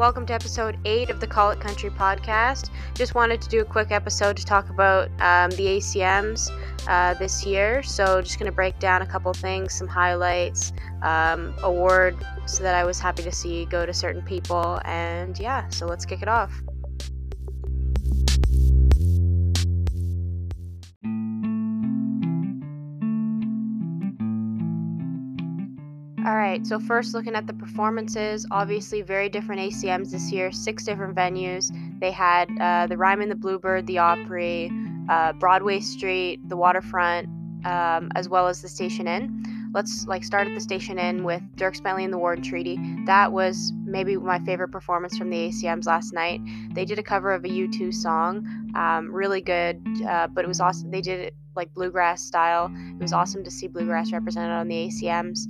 Welcome to episode 8 of the Call It Country podcast. Just wanted to do a quick episode to talk about um, the ACMs uh, this year. So, just going to break down a couple things, some highlights, um, awards that I was happy to see go to certain people, and yeah, so let's kick it off. All right, so first looking at the performances, obviously very different ACMs this year, six different venues. They had uh, the Ryman, the Bluebird, the Opry, uh, Broadway Street, the Waterfront, um, as well as the Station Inn. Let's like start at the Station Inn with Dierks Bentley and the Warden Treaty. That was maybe my favorite performance from the ACMs last night. They did a cover of a U2 song, um, really good, uh, but it was awesome. They did it like bluegrass style. It was awesome to see bluegrass represented on the ACMs.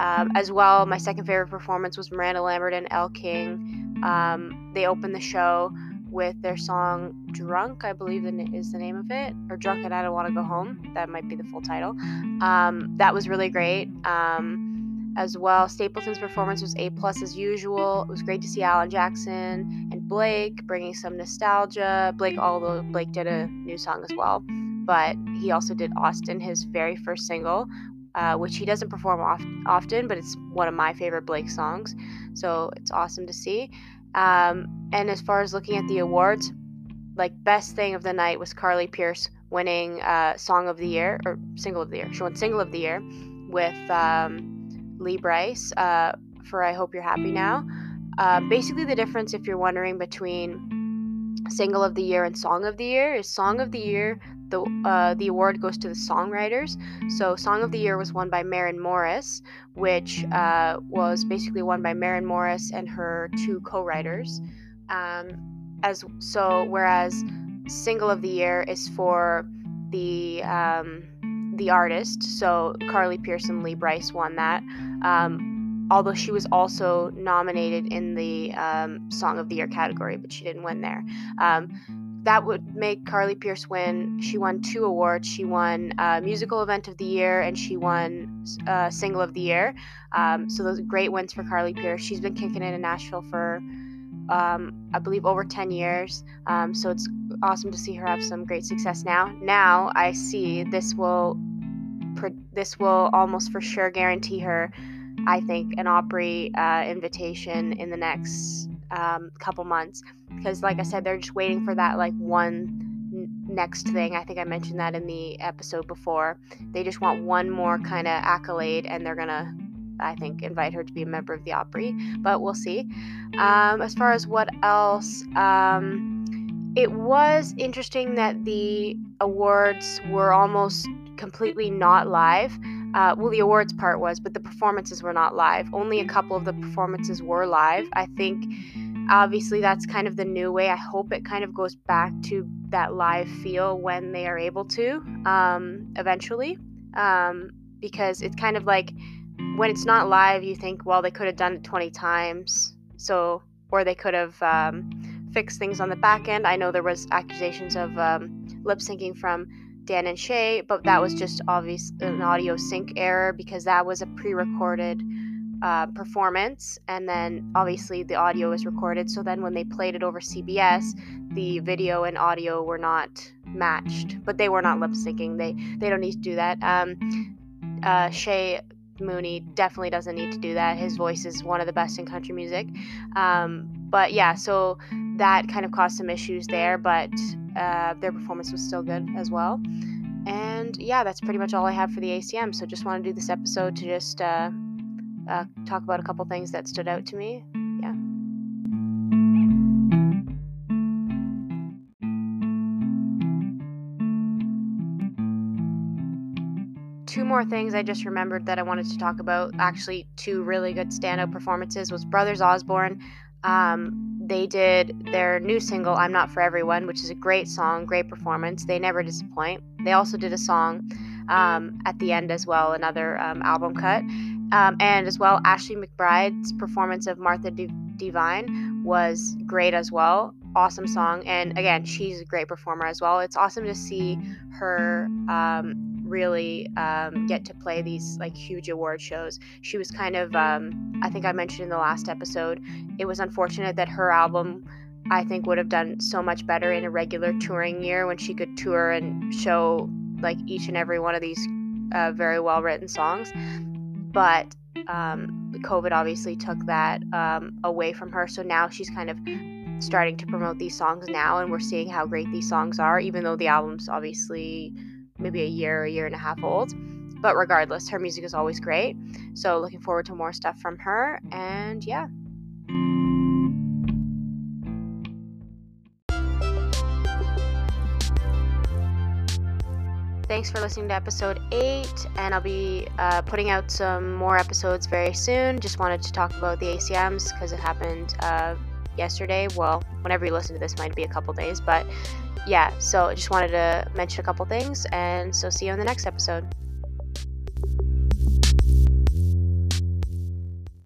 Um, as well, my second favorite performance was Miranda Lambert and Elle King. Um, they opened the show with their song Drunk, I believe is the name of it, or Drunk and I Don't Want to Go Home. That might be the full title. Um, that was really great. Um, as well, Stapleton's performance was A plus as usual. It was great to see Alan Jackson and Blake bringing some nostalgia. Blake, although Blake did a new song as well, but he also did Austin, his very first single, uh, which he doesn't perform oft- often, but it's one of my favorite Blake songs. So it's awesome to see. Um, and as far as looking at the awards, like best thing of the night was Carly Pearce winning uh, Song of the Year or Single of the Year. She won Single of the Year with um, Lee Brice uh, for I Hope You're Happy Now. Uh, basically, the difference, if you're wondering, between Single of the Year and Song of the Year is Song of the Year the uh, the award goes to the songwriters. So, Song of the Year was won by Maren Morris, which uh, was basically won by Maren Morris and her two co-writers. Um, as so, whereas Single of the Year is for the um, the artist. So, Carly Pearson, Lee Brice won that. Um, although she was also nominated in the um, Song of the Year category, but she didn't win there. Um, that would make Carly Pearce win. She won two awards. She won uh, Musical Event of the Year and she won uh, Single of the Year. Um, so those are great wins for Carly Pearce. She's been kicking it in Nashville for, um, I believe, over 10 years. Um, so it's awesome to see her have some great success now. Now I see this will, this will almost for sure guarantee her, I think, an Opry uh, invitation in the next um, couple months. Because like i said they're just waiting for that like one next thing. I think i mentioned that in the episode before. They just want one more kind of accolade and they're gonna i think invite her to be a member of the opry but we'll see. Um, as far as what else um, it was interesting that the awards were almost completely not live uh, well, the awards part was, but the performances were not live. Only a couple of the performances were live. I think obviously that's kind of the new way. I hope it kind of goes back to that live feel when they are able to um, eventually. Um, because it's kind of like when it's not live, you think, well, they could have done it 20 times. So, or they could have um, fixed things on the back end. I know there was accusations of um, lip syncing from Dan and Shay, but that was just obvious an audio sync error because that was a pre-recorded uh, performance, and then obviously the audio was recorded. So then when they played it over CBS, the video and audio were not matched, but they were not lip syncing. They they don't need to do that. Um, uh, Shay Mooney definitely doesn't need to do that. His voice is one of the best in country music. Um, but yeah, so that kind of caused some issues there, but uh, their performance was still good as well. And yeah, that's pretty much all I have for the ACM. So just want to do this episode to just uh, uh, talk about a couple things that stood out to me. Yeah. Two more things I just remembered that I wanted to talk about. Actually, two really good standout performances was Brothers Osborne. Um, they did their new single i'm not for everyone which is a great song great performance. They never disappoint. They also did a song um, at the end as well another um, album cut. Um, and as well ashley McBryde's performance of martha D- divine was great as well. Awesome song. And again she's a great performer as well. It's awesome to see her um, really um, get to play these like huge award shows. She was kind of, um, I think I mentioned in the last episode, it was unfortunate that her album, I think, would have done so much better in a regular touring year when she could tour and show like each and every one of these uh, very well written songs. But um, COVID obviously took that um, away from her. So now she's kind of starting to promote these songs now, and we're seeing how great these songs are, even though the album's obviously maybe a year, a year and a half old. But regardless, her music is always great. So looking forward to more stuff from her. And yeah. Thanks for listening to episode 8, and I'll be uh, putting out some more episodes very soon. Just wanted to talk about the ACMs because it happened uh, yesterday. Well, whenever you listen to this, might be a couple days, but yeah, so I just wanted to mention a couple things, and so see you in the next episode.